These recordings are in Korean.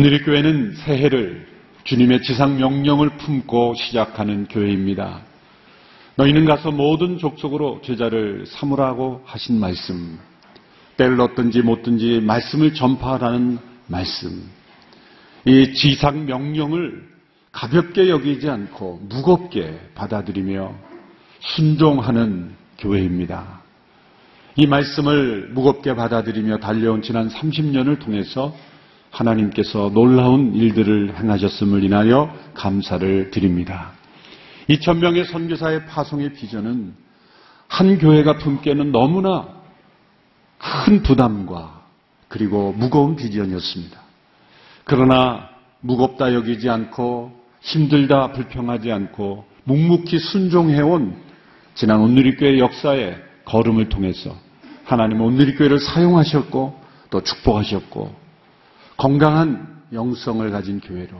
오늘의 교회는 새해를 주님의 지상 명령을 품고 시작하는 교회입니다. 너희는 가서 모든 족속으로 제자를 삼으라고 하신 말씀, 때를 얻든지 못든지 말씀을 전파하라는 말씀, 이 지상 명령을 가볍게 여기지 않고 무겁게 받아들이며 순종하는 교회입니다. 이 말씀을 무겁게 받아들이며 달려온 지난 30년을 통해서 하나님께서 놀라운 일들을 행하셨음을 인하여 감사를 드립니다. 2천명의 선교사의 파송의 비전은 한 교회가 품기에는 너무나 큰 부담과 그리고 무거운 비전이었습니다. 그러나 무겁다 여기지 않고 힘들다 불평하지 않고 묵묵히 순종해온 지난 온누리교회 역사의 걸음을 통해서 하나님은 온누리교회를 사용하셨고 또 축복하셨고 건강한 영성을 가진 교회로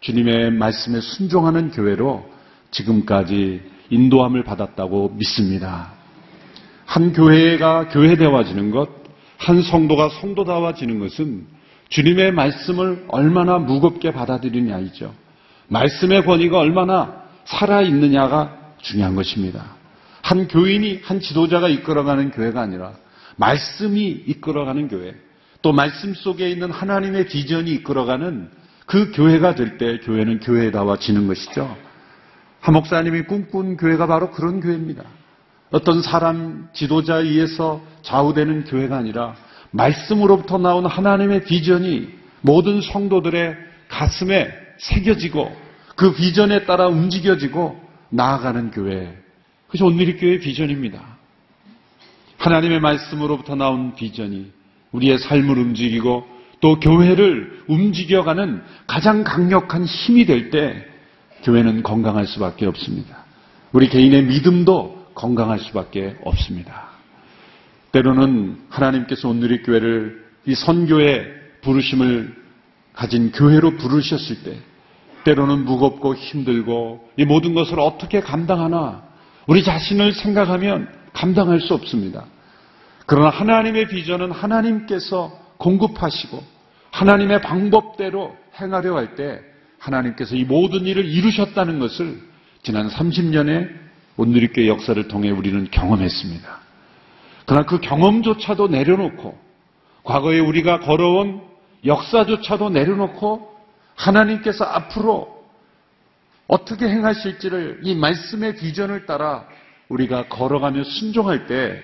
주님의 말씀에 순종하는 교회로 지금까지 인도함을 받았다고 믿습니다. 한 교회가 교회되어지는 것, 한 성도가 성도다워지는 것은 주님의 말씀을 얼마나 무겁게 받아들이냐이죠. 말씀의 권위가 얼마나 살아있느냐가 중요한 것입니다. 한 교인이, 한 지도자가 이끌어가는 교회가 아니라 말씀이 이끌어가는 교회, 또 말씀 속에 있는 하나님의 비전이 이끌어가는 그 교회가 될 때 교회는 교회다워지는 것이죠. 한 목사님이 꿈꾼 교회가 바로 그런 교회입니다. 어떤 사람 지도자에 의해서 좌우되는 교회가 아니라 말씀으로부터 나온 하나님의 비전이 모든 성도들의 가슴에 새겨지고 그 비전에 따라 움직여지고 나아가는 교회. 그것이 오늘의 교회의 비전입니다. 하나님의 말씀으로부터 나온 비전이 우리의 삶을 움직이고 또 교회를 움직여가는 가장 강력한 힘이 될 때 교회는 건강할 수밖에 없습니다. 우리 개인의 믿음도 건강할 수밖에 없습니다. 때로는 하나님께서 오늘의 교회를 이 선교의 부르심을 가진 교회로 부르셨을 때 때로는 무겁고 힘들고 이 모든 것을 어떻게 감당하나 우리 자신을 생각하면 감당할 수 없습니다. 그러나 하나님의 비전은 하나님께서 공급하시고 하나님의 방법대로 행하려 할 때 하나님께서 이 모든 일을 이루셨다는 것을 지난 30년의 온누리교회 역사를 통해 우리는 경험했습니다. 그러나 그 경험조차도 내려놓고 과거에 우리가 걸어온 역사조차도 내려놓고 하나님께서 앞으로 어떻게 행하실지를 이 말씀의 비전을 따라 우리가 걸어가며 순종할 때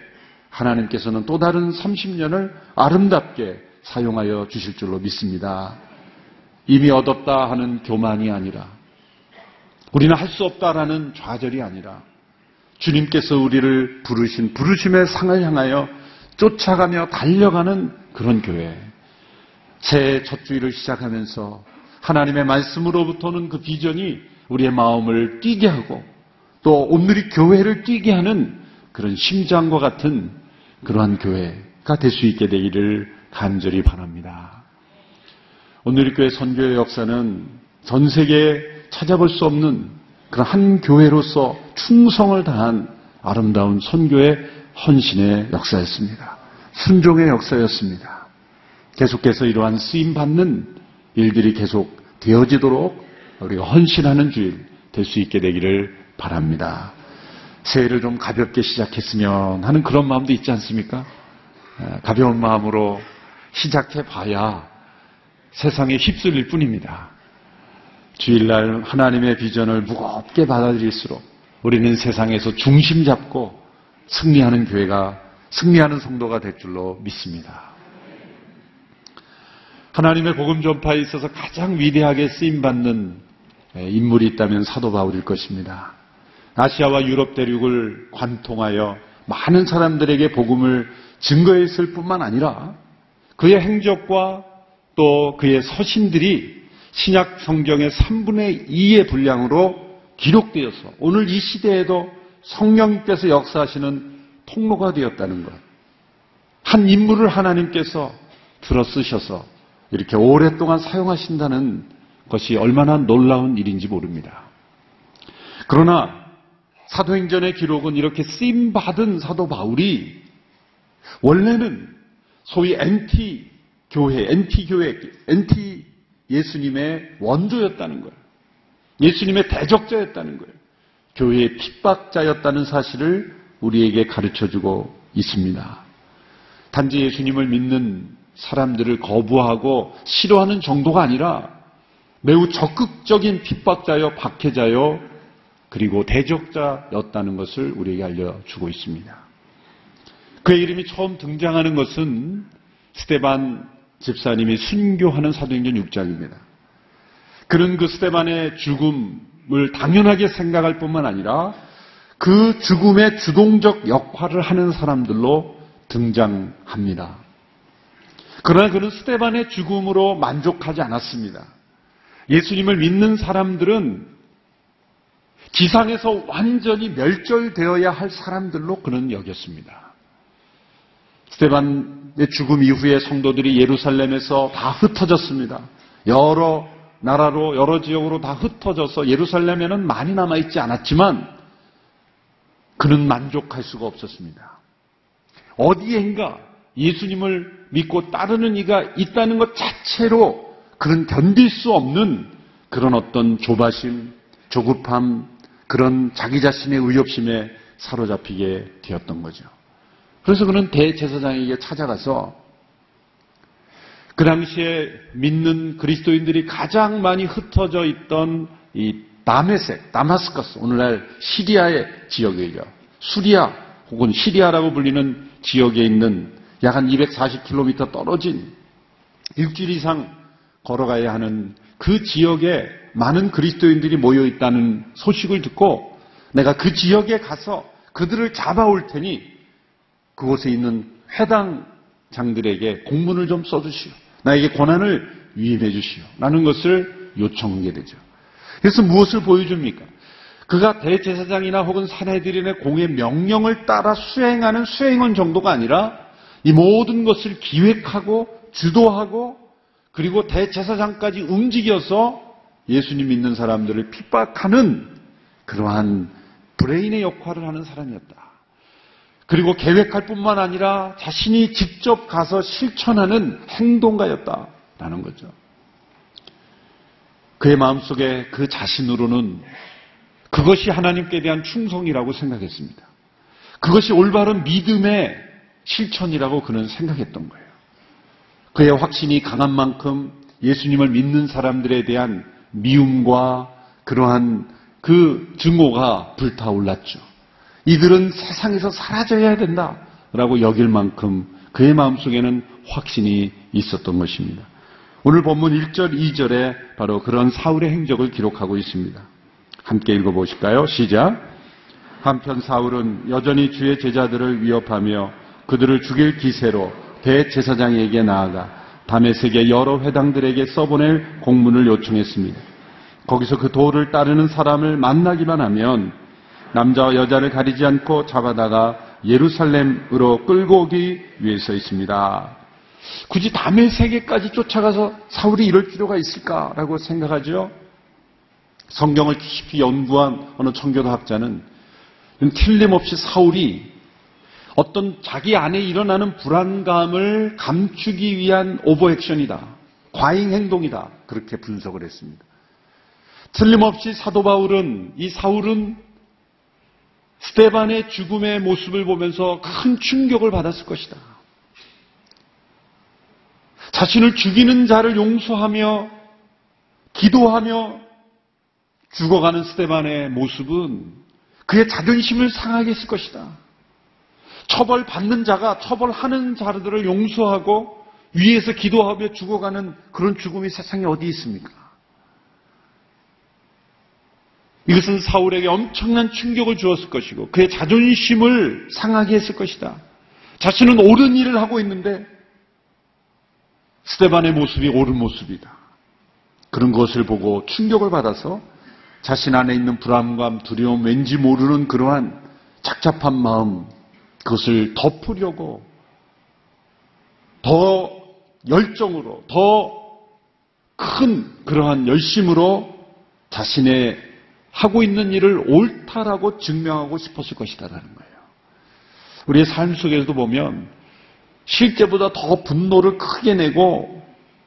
하나님께서는 또 다른 30년을 아름답게 사용하여 주실 줄로 믿습니다. 이미 얻었다 하는 교만이 아니라 우리는 할 수 없다라는 좌절이 아니라 주님께서 우리를 부르신 부르심의 상을 향하여 쫓아가며 달려가는 그런 교회. 새해 첫 주일을 시작하면서 하나님의 말씀으로부터는 그 비전이 우리의 마음을 뛰게 하고 또 오늘이 교회를 뛰게 하는 그런 심장과 같은 그러한 교회가 될 수 있게 되기를 간절히 바랍니다. 오늘의 교회 선교의 역사는 전 세계에 찾아볼 수 없는 그런 한 교회로서 충성을 다한 아름다운 선교의 헌신의 역사였습니다. 순종의 역사였습니다. 계속해서 이러한 쓰임 받는 일들이 계속 되어지도록 우리가 헌신하는 주일 될 수 있게 되기를 바랍니다. 새해를 좀 가볍게 시작했으면 하는 그런 마음도 있지 않습니까? 가벼운 마음으로 시작해 봐야 세상에 휩쓸릴 뿐입니다. 주일날 하나님의 비전을 무겁게 받아들일수록 우리는 세상에서 중심 잡고 승리하는 교회가, 승리하는 성도가 될 줄로 믿습니다. 하나님의 복음 전파에 있어서 가장 위대하게 쓰임 받는 인물이 있다면 사도 바울일 것입니다. 아시아와 유럽 대륙을 관통하여 많은 사람들에게 복음을 증거했을 뿐만 아니라 그의 행적과 또 그의 서신들이 신약 성경의 3분의 2의 분량으로 기록되어서 오늘 이 시대에도 성령께서 역사하시는 통로가 되었다는 것. 한 인물을 하나님께서 들어 쓰셔서 이렇게 오랫동안 사용하신다는 것이 얼마나 놀라운 일인지 모릅니다. 그러나 사도행전의 기록은 이렇게 쓰임 받은 사도 바울이 원래는 소위 NT 교회, NT 교회, NT 예수님의 원조였다는 거예요. 예수님의 대적자였다는 거예요. 교회의 핍박자였다는 사실을 우리에게 가르쳐 주고 있습니다. 단지 예수님을 믿는 사람들을 거부하고 싫어하는 정도가 아니라 매우 적극적인 핍박자요, 박해자요, 그리고 대적자였다는 것을 우리에게 알려주고 있습니다. 그의 이름이 처음 등장하는 것은 스테반 집사님이 순교하는 사도행전 6장입니다. 그는 그 스테반의 죽음을 당연하게 생각할 뿐만 아니라 그 죽음의 주동적 역할을 하는 사람들로 등장합니다. 그러나 그는 스테반의 죽음으로 만족하지 않았습니다. 예수님을 믿는 사람들은 지상에서 완전히 멸절되어야 할 사람들로 그는 여겼습니다. 스테반의 죽음 이후에 성도들이 예루살렘에서 다 흩어졌습니다. 여러 나라로 여러 지역으로 다 흩어져서 예루살렘에는 많이 남아 있지 않았지만 그는 만족할 수가 없었습니다. 어디엔가 예수님을 믿고 따르는 이가 있다는 것 자체로 그는 견딜 수 없는 그런 어떤 조바심, 조급함, 그런 자기 자신의 의협심에 사로잡히게 되었던 거죠. 그래서 그는 대제사장에게 찾아가서 그 당시에 믿는 그리스도인들이 가장 많이 흩어져 있던 이 다메섹, 다마스커스, 오늘날 시리아의 지역이죠. 수리아 혹은 시리아라고 불리는 지역에 있는 약 한 240km 떨어진 일주일 이상 걸어가야 하는 그 지역에 많은 그리스도인들이 모여 있다는 소식을 듣고 내가 그 지역에 가서 그들을 잡아올 테니 그곳에 있는 회당장들에게 공문을 좀 써주시오. 나에게 권한을 위임해 주시오. 라는 것을 요청하게 되죠. 그래서 무엇을 보여줍니까? 그가 대제사장이나 혹은 사내들인의 공의 명령을 따라 수행하는 수행원 정도가 아니라 이 모든 것을 기획하고 주도하고 그리고 대제사장까지 움직여서 예수님 믿는 사람들을 핍박하는 그러한 브레인의 역할을 하는 사람이었다. 그리고 계획할 뿐만 아니라 자신이 직접 가서 실천하는 행동가였다라는 거죠. 그의 마음속에 그 자신으로는 그것이 하나님께 대한 충성이라고 생각했습니다. 그것이 올바른 믿음의 실천이라고 그는 생각했던 거예요. 그의 확신이 강한 만큼 예수님을 믿는 사람들에 대한 미움과 그러한 그 증오가 불타올랐죠. 이들은 세상에서 사라져야 된다라고 여길 만큼 그의 마음속에는 확신이 있었던 것입니다. 오늘 본문 1절, 2절에 바로 그런 사울의 행적을 기록하고 있습니다. 함께 읽어보실까요? 시작. 한편 사울은 여전히 주의 제자들을 위협하며 그들을 죽일 기세로 대제사장에게 나아가 담에색의 여러 회당들에게 써보낼 공문을 요청했습니다. 거기서 그 도를 따르는 사람을 만나기만 하면 남자와 여자를 가리지 않고 잡아다가 예루살렘으로 끌고 오기 위해서 있습니다. 굳이 담의 세계까지 쫓아가서 사울이 이럴 필요가 있을까라고 생각하죠. 성경을 깊이 연구한 어느 청교도 학자는 틀림없이 사울이 어떤 자기 안에 일어나는 불안감을 감추기 위한 오버액션이다. 과잉 행동이다. 그렇게 분석을 했습니다. 틀림없이 사도 바울은 이 사울은 스테반의 죽음의 모습을 보면서 큰 충격을 받았을 것이다. 자신을 죽이는 자를 용서하며 기도하며 죽어가는 스테반의 모습은 그의 자존심을 상하게 했을 것이다. 처벌받는 자가 처벌하는 자들을 용서하고 위에서 기도하며 죽어가는 그런 죽음이 세상에 어디 있습니까? 이것은 사울에게 엄청난 충격을 주었을 것이고 그의 자존심을 상하게 했을 것이다. 자신은 옳은 일을 하고 있는데 스테반의 모습이 옳은 모습이다. 그런 것을 보고 충격을 받아서 자신 안에 있는 불안감, 두려움, 왠지 모르는 그러한 착잡한 마음, 그것을 덮으려고 더 열정으로, 더 큰 그러한 열심으로 자신의 하고 있는 일을 옳다라고 증명하고 싶었을 것이다라는 거예요. 우리의 삶 속에서도 보면 실제보다 더 분노를 크게 내고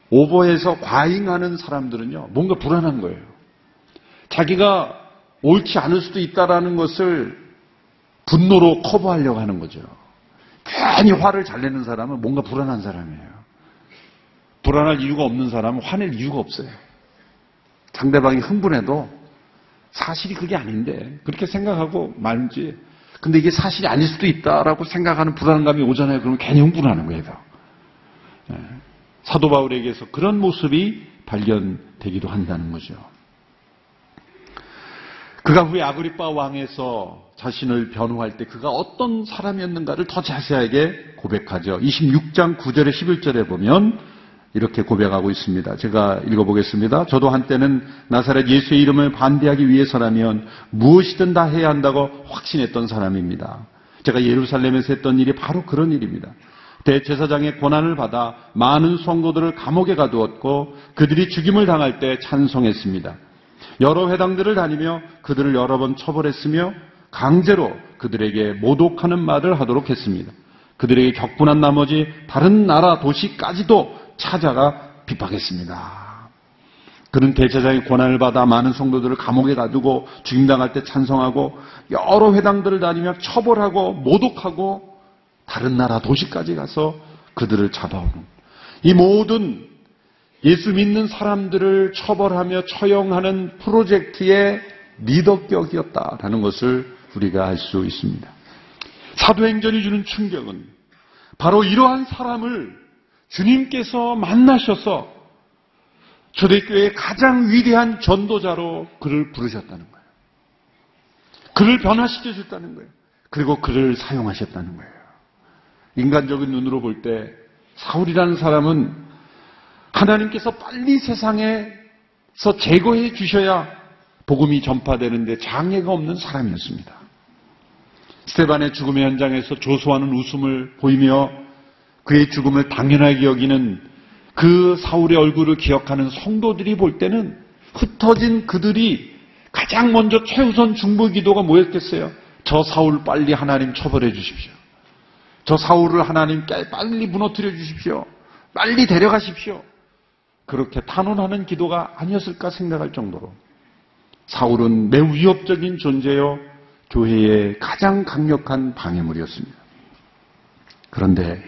오버해서 과잉하는 사람들은요, 뭔가 불안한 거예요. 자기가 옳지 않을 수도 있다라는 것을 분노로 커버하려고 하는 거죠. 괜히 화를 잘 내는 사람은 뭔가 불안한 사람이에요. 불안할 이유가 없는 사람은 화낼 이유가 없어요. 상대방이 흥분해도 사실이 그게 아닌데 그렇게 생각하고 말지. 근데 이게 사실이 아닐 수도 있다라고 생각하는 불안감이 오잖아요. 그러면 괜히 흥분하는 거예요. 예. 사도 바울에게서 그런 모습이 발견되기도 한다는 거죠. 그가 후에 아그리파 왕에서 자신을 변호할 때 그가 어떤 사람이었는가를 더 자세하게 고백하죠. 26장 9절에 11절에 보면 이렇게 고백하고 있습니다. 제가 읽어보겠습니다. 저도 한때는 나사렛 예수의 이름을 반대하기 위해서라면 무엇이든 다 해야 한다고 확신했던 사람입니다. 제가 예루살렘에서 했던 일이 바로 그런 일입니다. 대제사장의 고난을 받아 많은 성도들을 감옥에 가두었고 그들이 죽임을 당할 때 찬송했습니다. 여러 회당들을 다니며 그들을 여러 번 처벌했으며 강제로 그들에게 모독하는 말을 하도록 했습니다. 그들에게 격분한 나머지 다른 나라 도시까지도 찾아가 핍박했습니다. 그는 대제사장의 고난을 받아 많은 성도들을 감옥에 가두고 죽임당할 때 찬성하고 여러 회당들을 다니며 처벌하고 모독하고 다른 나라 도시까지 가서 그들을 잡아오는 이 모든 예수 믿는 사람들을 처벌하며 처형하는 프로젝트의 리더격이었다라는 것을 우리가 알 수 있습니다. 사도행전이 주는 충격은 바로 이러한 사람을 주님께서 만나셔서 초대교회의 가장 위대한 전도자로 그를 부르셨다는 거예요. 그를 변화시켜 줬다는 거예요. 그리고 그를 사용하셨다는 거예요. 인간적인 눈으로 볼 때 사울이라는 사람은 하나님께서 빨리 세상에서 제거해 주셔야 복음이 전파되는데 장애가 없는 사람이었습니다. 스테반의 죽음의 현장에서 조소하는 웃음을 보이며 그의 죽음을 당연하게 여기는 그 사울의 얼굴을 기억하는 성도들이 볼 때는 흩어진 그들이 가장 먼저 최우선 중보 기도가 뭐였겠어요? 저 사울 빨리 하나님 처벌해 주십시오. 저 사울을 하나님 빨리 무너뜨려 주십시오. 빨리 데려가십시오. 그렇게 탄원하는 기도가 아니었을까 생각할 정도로 사울은 매우 위협적인 존재요 교회의 가장 강력한 방해물이었습니다. 그런데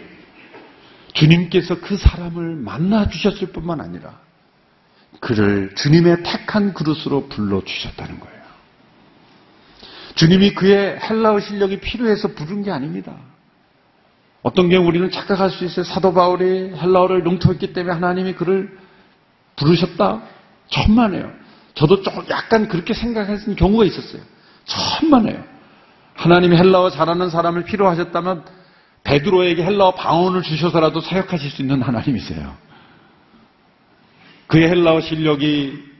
주님께서 그 사람을 만나 주셨을 뿐만 아니라 그를 주님의 택한 그릇으로 불러 주셨다는 거예요. 주님이 그의 헬라어 실력이 필요해서 부른 게 아닙니다. 어떤 경우 우리는 착각할 수 있어요. 사도 바울이 헬라어를 농토했기 때문에 하나님이 그를 부르셨다? 천만에요. 저도 조금 약간 그렇게 생각했는 경우가 있었어요. 천만에요. 하나님이 헬라어 잘하는 사람을 필요하셨다면 베드로에게 헬라어 방언을 주셔서라도 사역하실 수 있는 하나님이세요. 그의 헬라어 실력이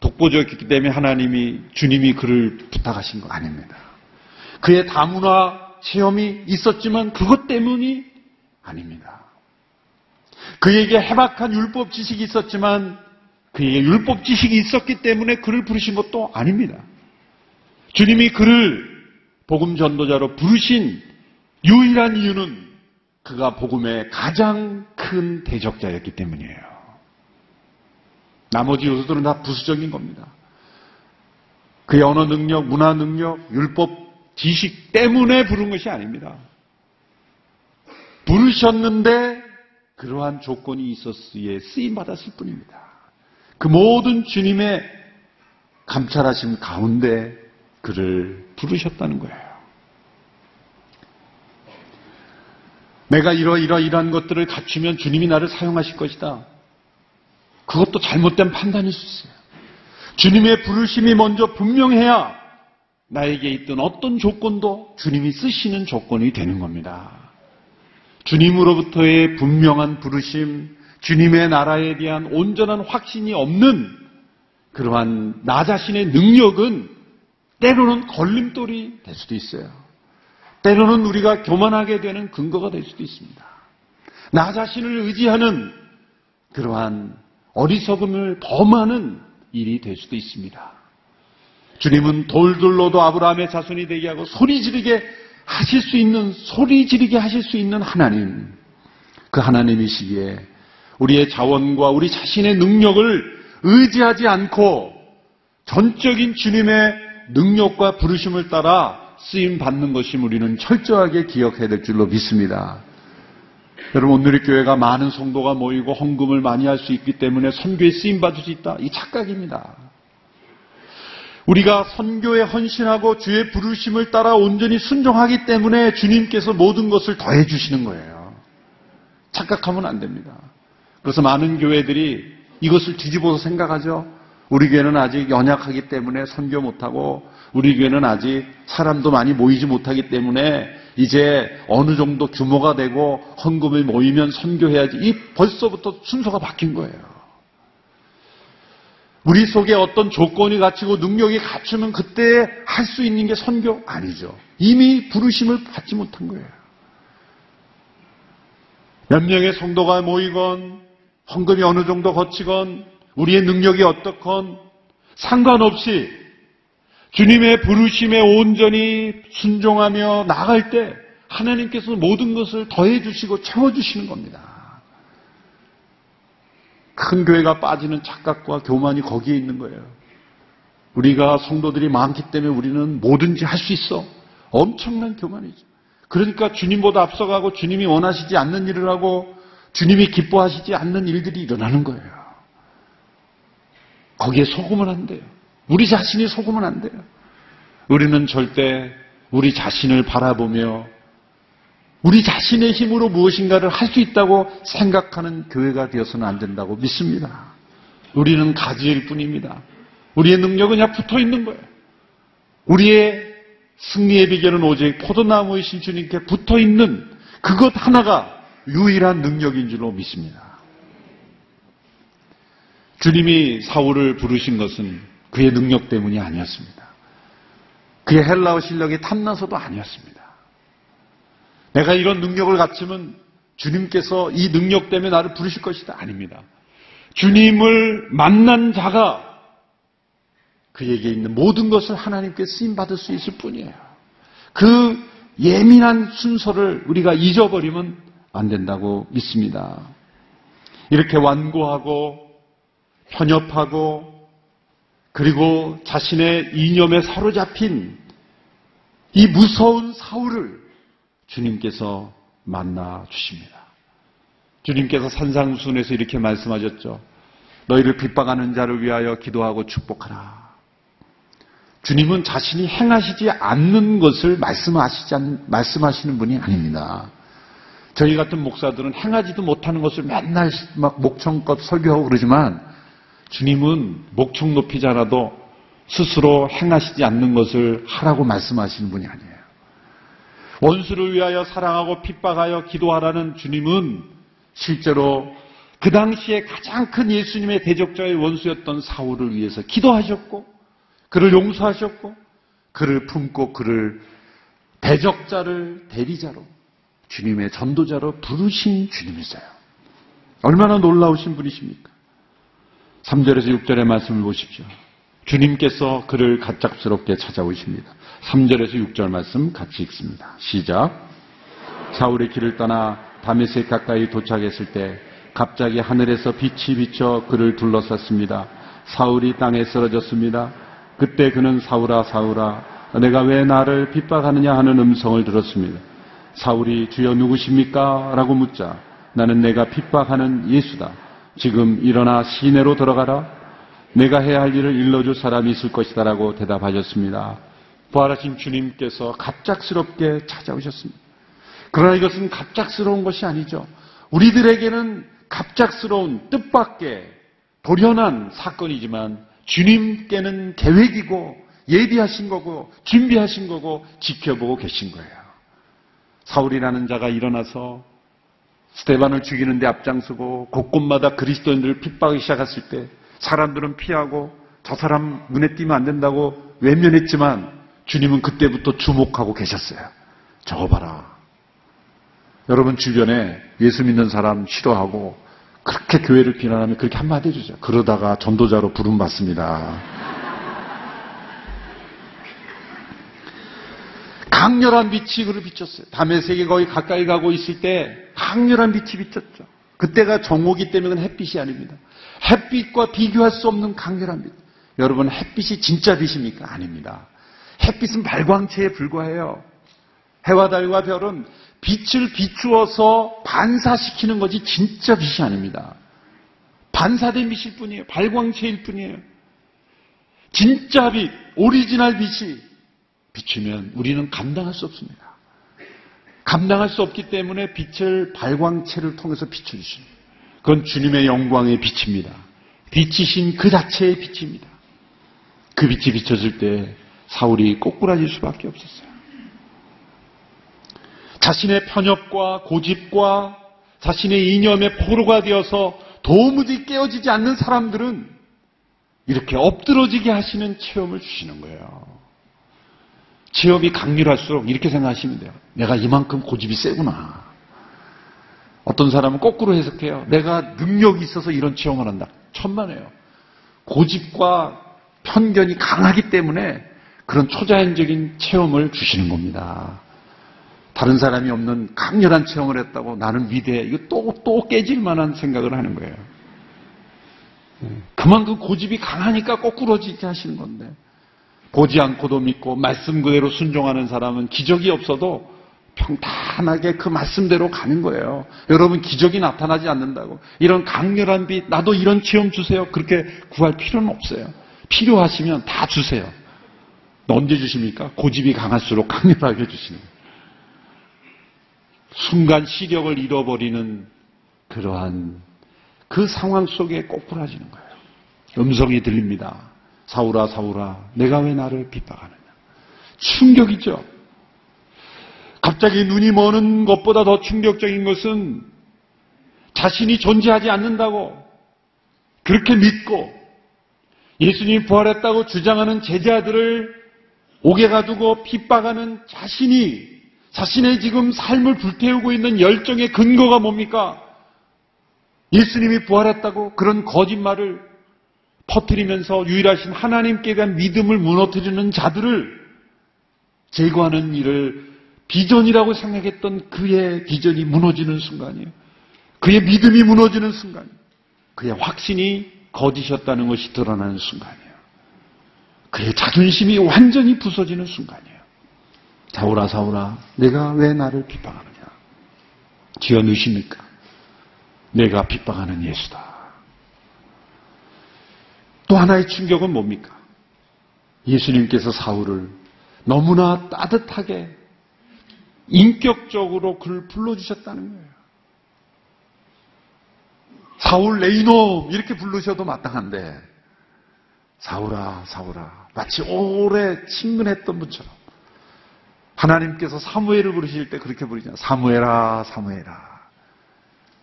독보적이기 때문에 하나님이 주님이 그를 부탁하신 거 아닙니다. 그의 다문화 체험이 있었지만 그것 때문이 아닙니다. 그에게 해박한 율법 지식이 있었지만 그에게 율법 지식이 있었기 때문에 그를 부르신 것도 아닙니다. 주님이 그를 복음 전도자로 부르신 유일한 이유는 그가 복음의 가장 큰 대적자였기 때문이에요. 나머지 요소들은 다 부수적인 겁니다. 그의 언어 능력, 문화 능력, 율법 지식 때문에 부른 것이 아닙니다. 부르셨는데 그러한 조건이 있었기에 쓰임 받았을 뿐입니다. 그 모든 주님의 감찰하심 가운데 그를 부르셨다는 거예요. 내가 이러이러 이러한 것들을 갖추면 주님이 나를 사용하실 것이다. 그것도 잘못된 판단일 수 있어요. 주님의 부르심이 먼저 분명해야 나에게 있던 어떤 조건도 주님이 쓰시는 조건이 되는 겁니다. 주님으로부터의 분명한 부르심, 주님의 나라에 대한 온전한 확신이 없는 그러한 나 자신의 능력은 때로는 걸림돌이 될 수도 있어요. 때로는 우리가 교만하게 되는 근거가 될 수도 있습니다. 나 자신을 의지하는 그러한 어리석음을 범하는 일이 될 수도 있습니다. 주님은 돌들로도 아브라함의 자손이 되게 하고 소리 지르게 하실 수 있는, 소리 지르게 하실 수 있는 하나님. 그 하나님이시기에 우리의 자원과 우리 자신의 능력을 의지하지 않고 전적인 주님의 능력과 부르심을 따라 쓰임 받는 것이 우리는 철저하게 기억해야 될 줄로 믿습니다. 여러분 오늘 의 교회가 많은 성도가 모이고 헌금을 많이 할 수 있기 때문에 선교에 쓰임 받을 수 있다. 이 착각입니다. 우리가 선교에 헌신하고 주의 부르심을 따라 온전히 순종하기 때문에 주님께서 모든 것을 더해 주시는 거예요. 착각하면 안 됩니다. 그래서 많은 교회들이 이것을 뒤집어서 생각하죠. 우리 교회는 아직 연약하기 때문에 선교 못하고 우리 교회는 아직 사람도 많이 모이지 못하기 때문에 이제 어느 정도 규모가 되고 헌금이 모이면 선교해야지. 이 벌써부터 순서가 바뀐 거예요. 우리 속에 어떤 조건이 갖추고 능력이 갖추면 그때 할 수 있는 게 선교 아니죠. 이미 부르심을 받지 못한 거예요. 몇 명의 성도가 모이건 헌금이 어느 정도 거치건 우리의 능력이 어떻건 상관없이 주님의 부르심에 온전히 순종하며 나갈 때 하나님께서 모든 것을 더해 주시고 채워 주시는 겁니다. 큰 교회가 빠지는 착각과 교만이 거기에 있는 거예요. 우리가 성도들이 많기 때문에 우리는 뭐든지 할 수 있어. 엄청난 교만이죠. 그러니까 주님보다 앞서가고 주님이 원하시지 않는 일을 하고 주님이 기뻐하시지 않는 일들이 일어나는 거예요. 거기에 속으면 안 돼요. 우리 자신이 속으면 안 돼요. 우리는 절대 우리 자신을 바라보며 우리 자신의 힘으로 무엇인가를 할 수 있다고 생각하는 교회가 되어서는 안 된다고 믿습니다. 우리는 가지일 뿐입니다. 우리의 능력은 그냥 붙어 있는 거예요. 우리의 승리의 비결은 오직 포도나무이신 주님께 붙어 있는 그것 하나가 유일한 능력인 줄로 믿습니다. 주님이 사울을 부르신 것은 그의 능력 때문이 아니었습니다. 그의 헬라어 실력이 탐나서도 아니었습니다. 내가 이런 능력을 갖추면 주님께서 이 능력 때문에 나를 부르실 것이다. 아닙니다. 주님을 만난 자가 그에게 있는 모든 것을 하나님께 쓰임받을 수 있을 뿐이에요. 그 예민한 순서를 우리가 잊어버리면 안 된다고 믿습니다. 이렇게 완고하고 편협하고 그리고 자신의 이념에 사로잡힌 이 무서운 사울을 주님께서 만나 주십니다. 주님께서 산상순에서 이렇게 말씀하셨죠. 너희를 핍박하는 자를 위하여 기도하고 축복하라. 주님은 자신이 행하시지 않는 것을 말씀하시지 않, 말씀하시는 분이 아닙니다. 저희 같은 목사들은 행하지도 못하는 것을 맨날 막 목청껏 설교하고 그러지만 주님은 목청 높이지 않아도 스스로 행하시지 않는 것을 하라고 말씀하시는 분이 아니에요. 원수를 위하여 사랑하고 핍박하여 기도하라는 주님은 실제로 그 당시에 가장 큰 예수님의 대적자의 원수였던 사울을 위해서 기도하셨고 그를 용서하셨고 그를 품고 그를 대적자를 대리자로 주님의 전도자로 부르신 주님이세요. 얼마나 놀라우신 분이십니까? 3절에서 6절의 말씀을 보십시오. 주님께서 그를 갑작스럽게 찾아오십니다. 3절에서 6절 말씀 같이 읽습니다. 시작. 사울의 길을 떠나 다메섹 가까이 도착했을 때 갑자기 하늘에서 빛이 비쳐 그를 둘러쌌습니다. 사울이 땅에 쓰러졌습니다. 그때 그는 사울아 사울아 내가 왜 나를 핍박하느냐 하는 음성을 들었습니다. 사울이 주여 누구십니까? 라고 묻자 나는 내가 핍박하는 예수다. 지금 일어나 시내로 들어가라. 내가 해야 할 일을 일러줄 사람이 있을 것이다. 라고 대답하셨습니다. 부활하신 주님께서 갑작스럽게 찾아오셨습니다. 그러나 이것은 갑작스러운 것이 아니죠. 우리들에게는 갑작스러운 뜻밖의 돌연한 사건이지만 주님께는 계획이고 예비하신 거고 준비하신 거고 지켜보고 계신 거예요. 사울이라는 자가 일어나서 스테반을 죽이는데 앞장서고 곳곳마다 그리스도인들을 핍박하기 시작했을 때 사람들은 피하고 저 사람 눈에 띄면 안 된다고 외면했지만 주님은 그때부터 주목하고 계셨어요. 저거 봐라. 여러분 주변에 예수 믿는 사람 싫어하고 그렇게 교회를 비난하면 그렇게 한마디 해주죠. 그러다가 전도자로 부름받습니다. 강렬한 빛이 그를 비쳤어요. 담의 세계 거의 가까이 가고 있을 때 강렬한 빛이 비쳤죠. 그때가 정오기 때문에 햇빛이 아닙니다. 햇빛과 비교할 수 없는 강렬한 빛. 여러분 햇빛이 진짜 빛입니까? 아닙니다. 햇빛은 발광체에 불과해요. 해와 달과 별은 빛을 비추어서 반사시키는 거지 진짜 빛이 아닙니다. 반사된 빛일 뿐이에요. 발광체일 뿐이에요. 진짜 빛, 오리지널 빛이 비추면 우리는 감당할 수 없습니다. 감당할 수 없기 때문에 빛을 발광체를 통해서 비춰주십니다. 그건 주님의 영광의 빛입니다. 빛이신 그 자체의 빛입니다. 그 빛이 비춰질 때 사울이 꼬꾸라질 수밖에 없었어요. 자신의 편협과 고집과 자신의 이념의 포로가 되어서 도무지 깨어지지 않는 사람들은 이렇게 엎드러지게 하시는 체험을 주시는 거예요. 체험이 강렬할수록 이렇게 생각하시면 돼요. 내가 이만큼 고집이 세구나. 어떤 사람은 거꾸로 해석해요. 내가 능력이 있어서 이런 체험을 한다. 천만에요. 고집과 편견이 강하기 때문에 그런 초자연적인 체험을 주시는 겁니다. 다른 사람이 없는 강렬한 체험을 했다고 나는 위대해. 이거 또, 또 깨질 만한 생각을 하는 거예요. 그만큼 고집이 강하니까 거꾸로지게 하시는 건데. 보지 않고도 믿고 말씀 그대로 순종하는 사람은 기적이 없어도 평탄하게 그 말씀대로 가는 거예요. 여러분 기적이 나타나지 않는다고. 이런 강렬한 빛, 나도 이런 체험 주세요. 그렇게 구할 필요는 없어요. 필요하시면 다 주세요. 언제 주십니까? 고집이 강할수록 강렬하게 주시는. 순간 시력을 잃어버리는 그러한 그 상황 속에 꼬꾸라지는 거예요. 음성이 들립니다. 사울아, 사울아, 내가 왜 나를 핍박하느냐. 충격이죠. 갑자기 눈이 머는 것보다 더 충격적인 것은 자신이 존재하지 않는다고 그렇게 믿고 예수님이 부활했다고 주장하는 제자들을 옥에 가두고 핍박하는 자신이 자신의 지금 삶을 불태우고 있는 열정의 근거가 뭡니까? 예수님이 부활했다고 그런 거짓말을 퍼뜨리면서 유일하신 하나님께 대한 믿음을 무너뜨리는 자들을 제거하는 일을 비전이라고 생각했던 그의 비전이 무너지는 순간이에요. 그의 믿음이 무너지는 순간, 그의 확신이 거짓이었다는 것이 드러나는 순간이에요. 그의 자존심이 완전히 부서지는 순간이에요. 사울아, 사울아, 내가 왜 나를 핍박하느냐? 지어 누십니까? 내가 핍박하는 예수다. 또 하나의 충격은 뭡니까? 예수님께서 사울을 너무나 따뜻하게 인격적으로 그를 불러주셨다는 거예요. 사울 레이놈 이렇게 부르셔도 마땅한데 사울아 사울아 마치 오래 친근했던 분처럼 하나님께서 사무엘을 부르실 때 그렇게 부르잖아요. 사무엘아 사무엘아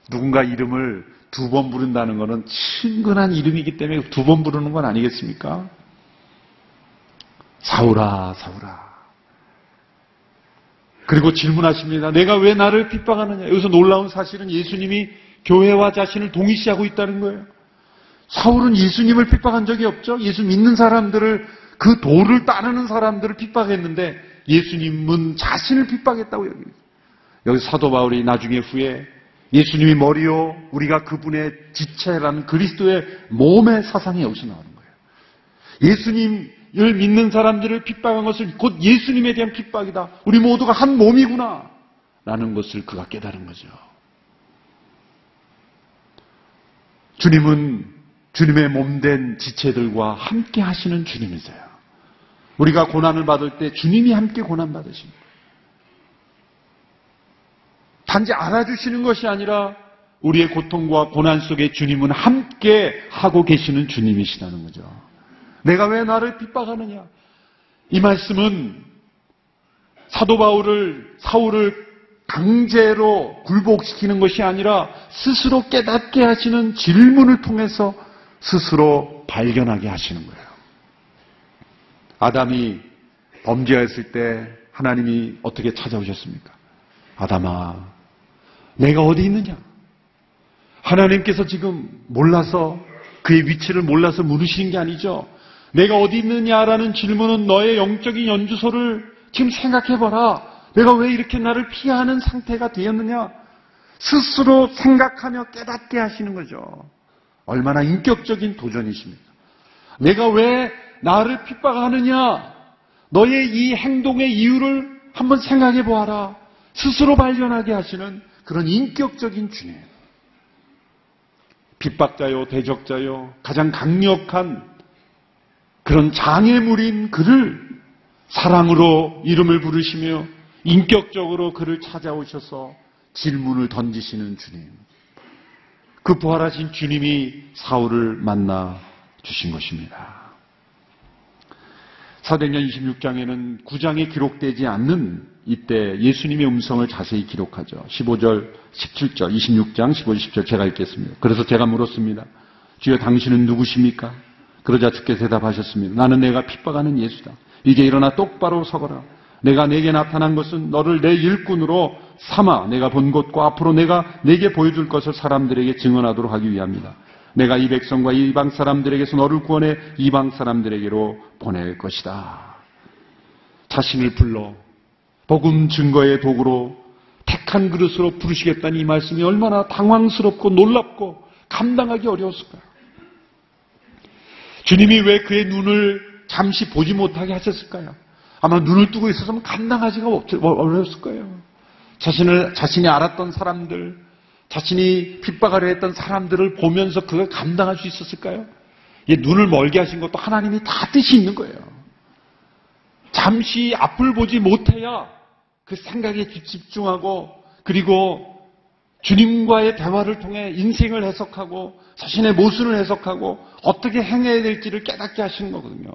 누군가 이름을 두 번 부른다는 것은 친근한 이름이기 때문에 두 번 부르는 건 아니겠습니까? 사울아 사울아 그리고 질문하십니다. 내가 왜 나를 핍박하느냐? 여기서 놀라운 사실은 예수님이 교회와 자신을 동일시하고 있다는 거예요. 사울은 예수님을 핍박한 적이 없죠. 예수 믿는 사람들을 그 도를 따르는 사람들을 핍박했는데 예수님은 자신을 핍박했다고 여기. 여기 사도 바울이 나중에 후에 예수님이 머리요 우리가 그분의 지체라는 그리스도의 몸의 사상이 여기서 나오는 거예요. 예수님을 믿는 사람들을 핍박한 것을 곧 예수님에 대한 핍박이다. 우리 모두가 한 몸이구나. 라는 것을 그가 깨달은 거죠. 주님은 주님의 몸된 지체들과 함께 하시는 주님이세요. 우리가 고난을 받을 때 주님이 함께 고난 받으십니다. 단지 알아주시는 것이 아니라 우리의 고통과 고난 속에 주님은 함께 하고 계시는 주님이시다는 거죠. 내가 왜 나를 핍박하느냐? 이 말씀은 사도 바울을 사울을 강제로 굴복시키는 것이 아니라 스스로 깨닫게 하시는 질문을 통해서 스스로 발견하게 하시는 거예요. 아담이 범죄했을 때 하나님이 어떻게 찾아오셨습니까? 아담아, 내가 어디 있느냐? 하나님께서 지금 몰라서 그의 위치를 몰라서 물으시는 게 아니죠. 내가 어디 있느냐라는 질문은 너의 영적인 연주소를 지금 생각해봐라. 내가 왜 이렇게 나를 피하는 상태가 되었느냐? 스스로 생각하며 깨닫게 하시는 거죠. 얼마나 인격적인 도전이십니까? 내가 왜 나를 핍박하느냐? 너의 이 행동의 이유를 한번 생각해 보아라. 스스로 발견하게 하시는 그런 인격적인 주님. 핍박자요, 대적자요, 가장 강력한 그런 장애물인 그를 사랑으로 이름을 부르시며 인격적으로 그를 찾아오셔서 질문을 던지시는 주님. 그 부활하신 주님이 사울을 만나 주신 것입니다. 사도행전 26장에는 9장에 기록되지 않는 이때 예수님의 음성을 자세히 기록하죠. 15절, 17절, 26장, 15절, 10절 제가 읽겠습니다. 그래서 제가 물었습니다. 주여 당신은 누구십니까? 그러자 주께서 대답하셨습니다. 나는 내가 핍박하는 예수다. 이제 일어나 똑바로 서거라. 내가 내게 나타난 것은 너를 내 일꾼으로 삼아 내가 본 것과 앞으로 내가 내게 보여줄 것을 사람들에게 증언하도록 하기 위함이다. 내가 이 백성과 이방 사람들에게서 너를 구원해 이방 사람들에게로 보낼 것이다. 자신을 불러 복음 증거의 도구로 택한 그릇으로 부르시겠다는 이 말씀이 얼마나 당황스럽고 놀랍고 감당하기 어려웠을까요? 주님이 왜 그의 눈을 잠시 보지 못하게 하셨을까요? 아마 눈을 뜨고 있었으면 감당하기가 어려웠을 거예요. 자신을, 자신이 알았던 사람들, 자신이 핍박하려 했던 사람들을 보면서 그걸 감당할 수 있었을까요? 이 눈을 멀게 하신 것도 하나님이 다 뜻이 있는 거예요. 잠시 앞을 보지 못해야 그 생각에 집중하고 그리고 주님과의 대화를 통해 인생을 해석하고 자신의 모순을 해석하고 어떻게 행해야 될지를 깨닫게 하시는 거거든요.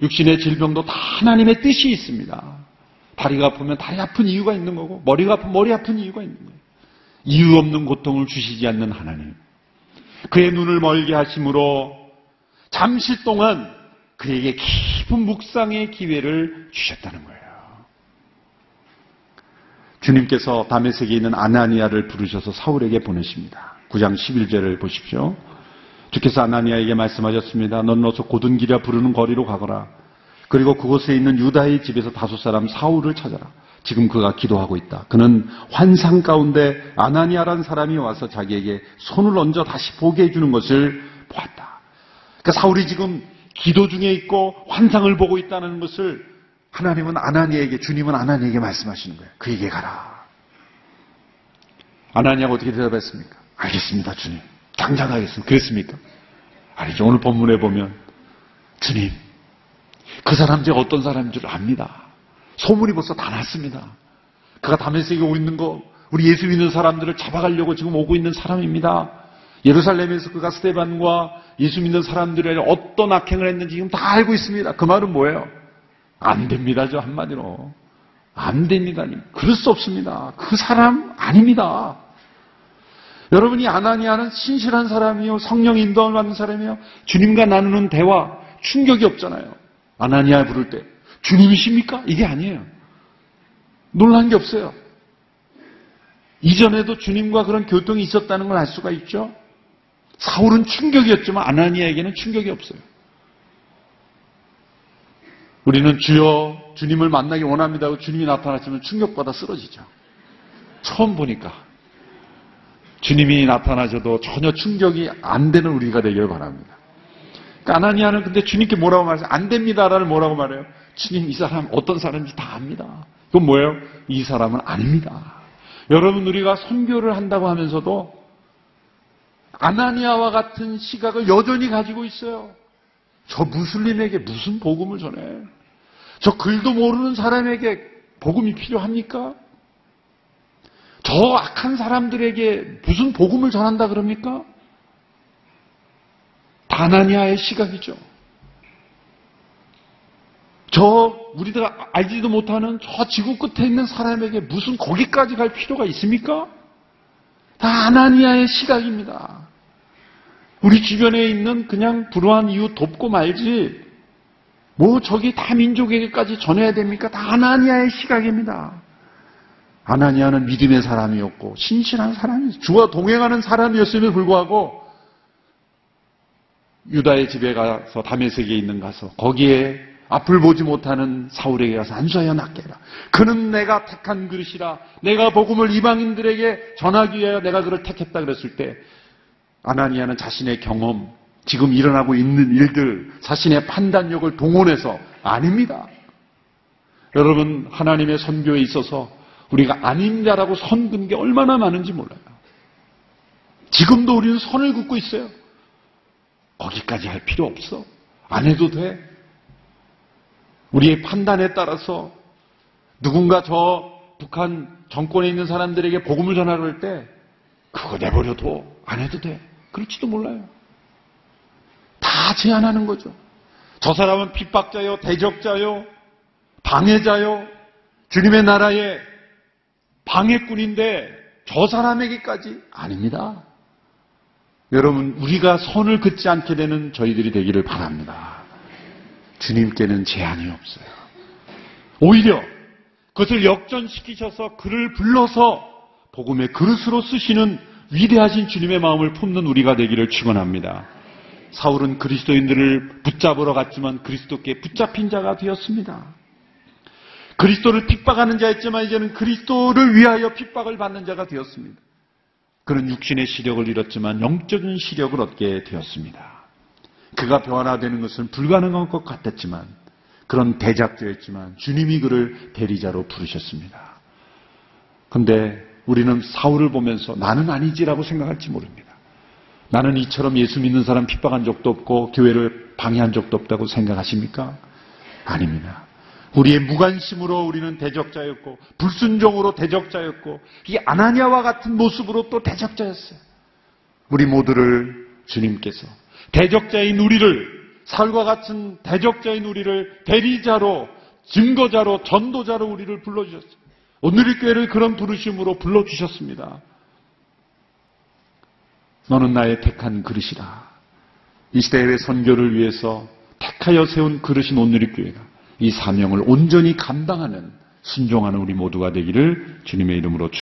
육신의 질병도 다 하나님의 뜻이 있습니다. 다리가 아프면 다리 아픈 이유가 있는 거고 머리가 아프면 머리 아픈 이유가 있는 거예요. 이유 없는 고통을 주시지 않는 하나님. 그의 눈을 멀게 하심으로 잠시 동안 그에게 깊은 묵상의 기회를 주셨다는 거예요. 주님께서 다메섹에 있는 아나니아를 부르셔서 사울에게 보내십니다. 9장 11절을 보십시오. 주께서 아나니아에게 말씀하셨습니다. 넌 어서 고든 길이라 부르는 거리로 가거라. 그리고 그곳에 있는 유다의 집에서 다섯 사람 사울을 찾아라. 지금 그가 기도하고 있다. 그는 환상 가운데 아나니아라는 사람이 와서 자기에게 손을 얹어 다시 보게 해주는 것을 보았다. 그러니까 사울이 지금 기도 중에 있고 환상을 보고 있다는 것을 하나님은 아나니에게 주님은 아나니에게 말씀하시는 거예요. 그에게 가라. 아나니아가 어떻게 대답했습니까? 알겠습니다, 주님. 당장 가겠습니다. 그랬습니까? 아니죠. 오늘 본문에 보면 주님, 그 사람 제가 어떤 사람인 줄 압니다. 소문이 벌써 다 났습니다. 그가 다메섹에 오고 있는 거, 우리 예수 믿는 사람들을 잡아가려고 지금 오고 있는 사람입니다. 예루살렘에서 그가 스테반과 예수 믿는 사람들의 어떤 악행을 했는지 지금 다 알고 있습니다. 그 말은 뭐예요? 안 됩니다. 저 한마디로. 안 됩니다. 그럴 수 없습니다. 그 사람 아닙니다. 여러분이 아나니아는 신실한 사람이요. 성령 인도를 받는 사람이요. 주님과 나누는 대화, 충격이 없잖아요. 아나니아 부를 때. 주님이십니까? 이게 아니에요. 놀란 게 없어요. 이전에도 주님과 그런 교통이 있었다는 걸 알 수가 있죠. 사울은 충격이었지만 아나니아에게는 충격이 없어요. 우리는 주여 주님을 만나기 원합니다 고 주님이 나타나시면 충격받아 쓰러지죠. 처음 보니까 주님이 나타나셔도 전혀 충격이 안 되는 우리가 되길 바랍니다. 그러니까 아나니아는 근데 주님께 뭐라고 말해요? 안 됩니다라는 뭐라고 말해요? 주님 이 사람 어떤 사람인지 다 압니다. 그건 뭐예요? 이 사람은 아닙니다. 여러분 우리가 선교를 한다고 하면서도 아나니아와 같은 시각을 여전히 가지고 있어요. 저 무슬림에게 무슨 복음을 전해? 저 글도 모르는 사람에게 복음이 필요합니까? 저 악한 사람들에게 무슨 복음을 전한다 그럽니까? 다나니아의 시각이죠. 저 우리가 알지도 못하는 저 지구 끝에 있는 사람에게 무슨 거기까지 갈 필요가 있습니까? 다 아나니아의 시각입니다. 우리 주변에 있는 그냥 불우한 이유 돕고 말지 뭐 저기 다 민족에게까지 전해야 됩니까? 다 아나니아의 시각입니다. 아나니아는 믿음의 사람이었고 신실한 사람이 주와 동행하는 사람이었음에 불구하고 유다의 집에 가서 다메섹에 있는 가서 거기에 앞을 보지 못하는 사울에게 가서 안수하여 낫게 해라. 그는 내가 택한 그릇이라. 내가 복음을 이방인들에게 전하기 위하여 내가 그를 택했다 그랬을 때 아나니아는 자신의 경험, 지금 일어나고 있는 일들, 자신의 판단력을 동원해서 아닙니다. 여러분 하나님의 선교에 있어서 우리가 아닙니다라고 선 긋는 게 얼마나 많은지 몰라요. 지금도 우리는 선을 긋고 있어요. 거기까지 할 필요 없어. 안 해도 돼. 우리의 판단에 따라서 누군가 저 북한 정권에 있는 사람들에게 복음을 전하려 할때 그거 내버려둬. 안 해도 돼. 그럴지도 몰라요. 다 제한하는 거죠. 저 사람은 핍박자요, 대적자요, 방해자요, 주님의 나라의 방해꾼인데 저 사람에게까지 아닙니다. 여러분, 우리가 선을 긋지 않게 되는 저희들이 되기를 바랍니다. 주님께는 제한이 없어요. 오히려 그것을 역전시키셔서 그를 불러서 복음의 그릇으로 쓰시는 위대하신 주님의 마음을 품는 우리가 되기를 축원합니다. 사울은 그리스도인들을 붙잡으러 갔지만 그리스도께 붙잡힌 자가 되었습니다. 그리스도를 핍박하는 자였지만 이제는 그리스도를 위하여 핍박을 받는 자가 되었습니다. 그는 육신의 시력을 잃었지만 영적인 시력을 얻게 되었습니다. 그가 변화되는 것은 불가능한 것 같았지만 그런 대작자였지만 주님이 그를 대리자로 부르셨습니다. 근데 우리는 사울을 보면서 나는 아니지라고 생각할지 모릅니다. 나는 이처럼 예수 믿는 사람 핍박한 적도 없고 교회를 방해한 적도 없다고 생각하십니까? 아닙니다. 우리의 무관심으로 우리는 대적자였고 불순종으로 대적자였고 이 아나니아와 같은 모습으로 또 대적자였어요. 우리 모두를 주님께서 대적자인 우리를 살과 같은 대적자인 우리를 대리자로 증거자로 전도자로 우리를 불러주셨어요. 오늘의 교회를 그런 부르심으로 불러주셨습니다. 너는 나의 택한 그릇이다. 이 시대의 선교를 위해서 택하여 세운 그릇인 오늘의 교회가 이 사명을 온전히 감당하는 순종하는 우리 모두가 되기를 주님의 이름으로 축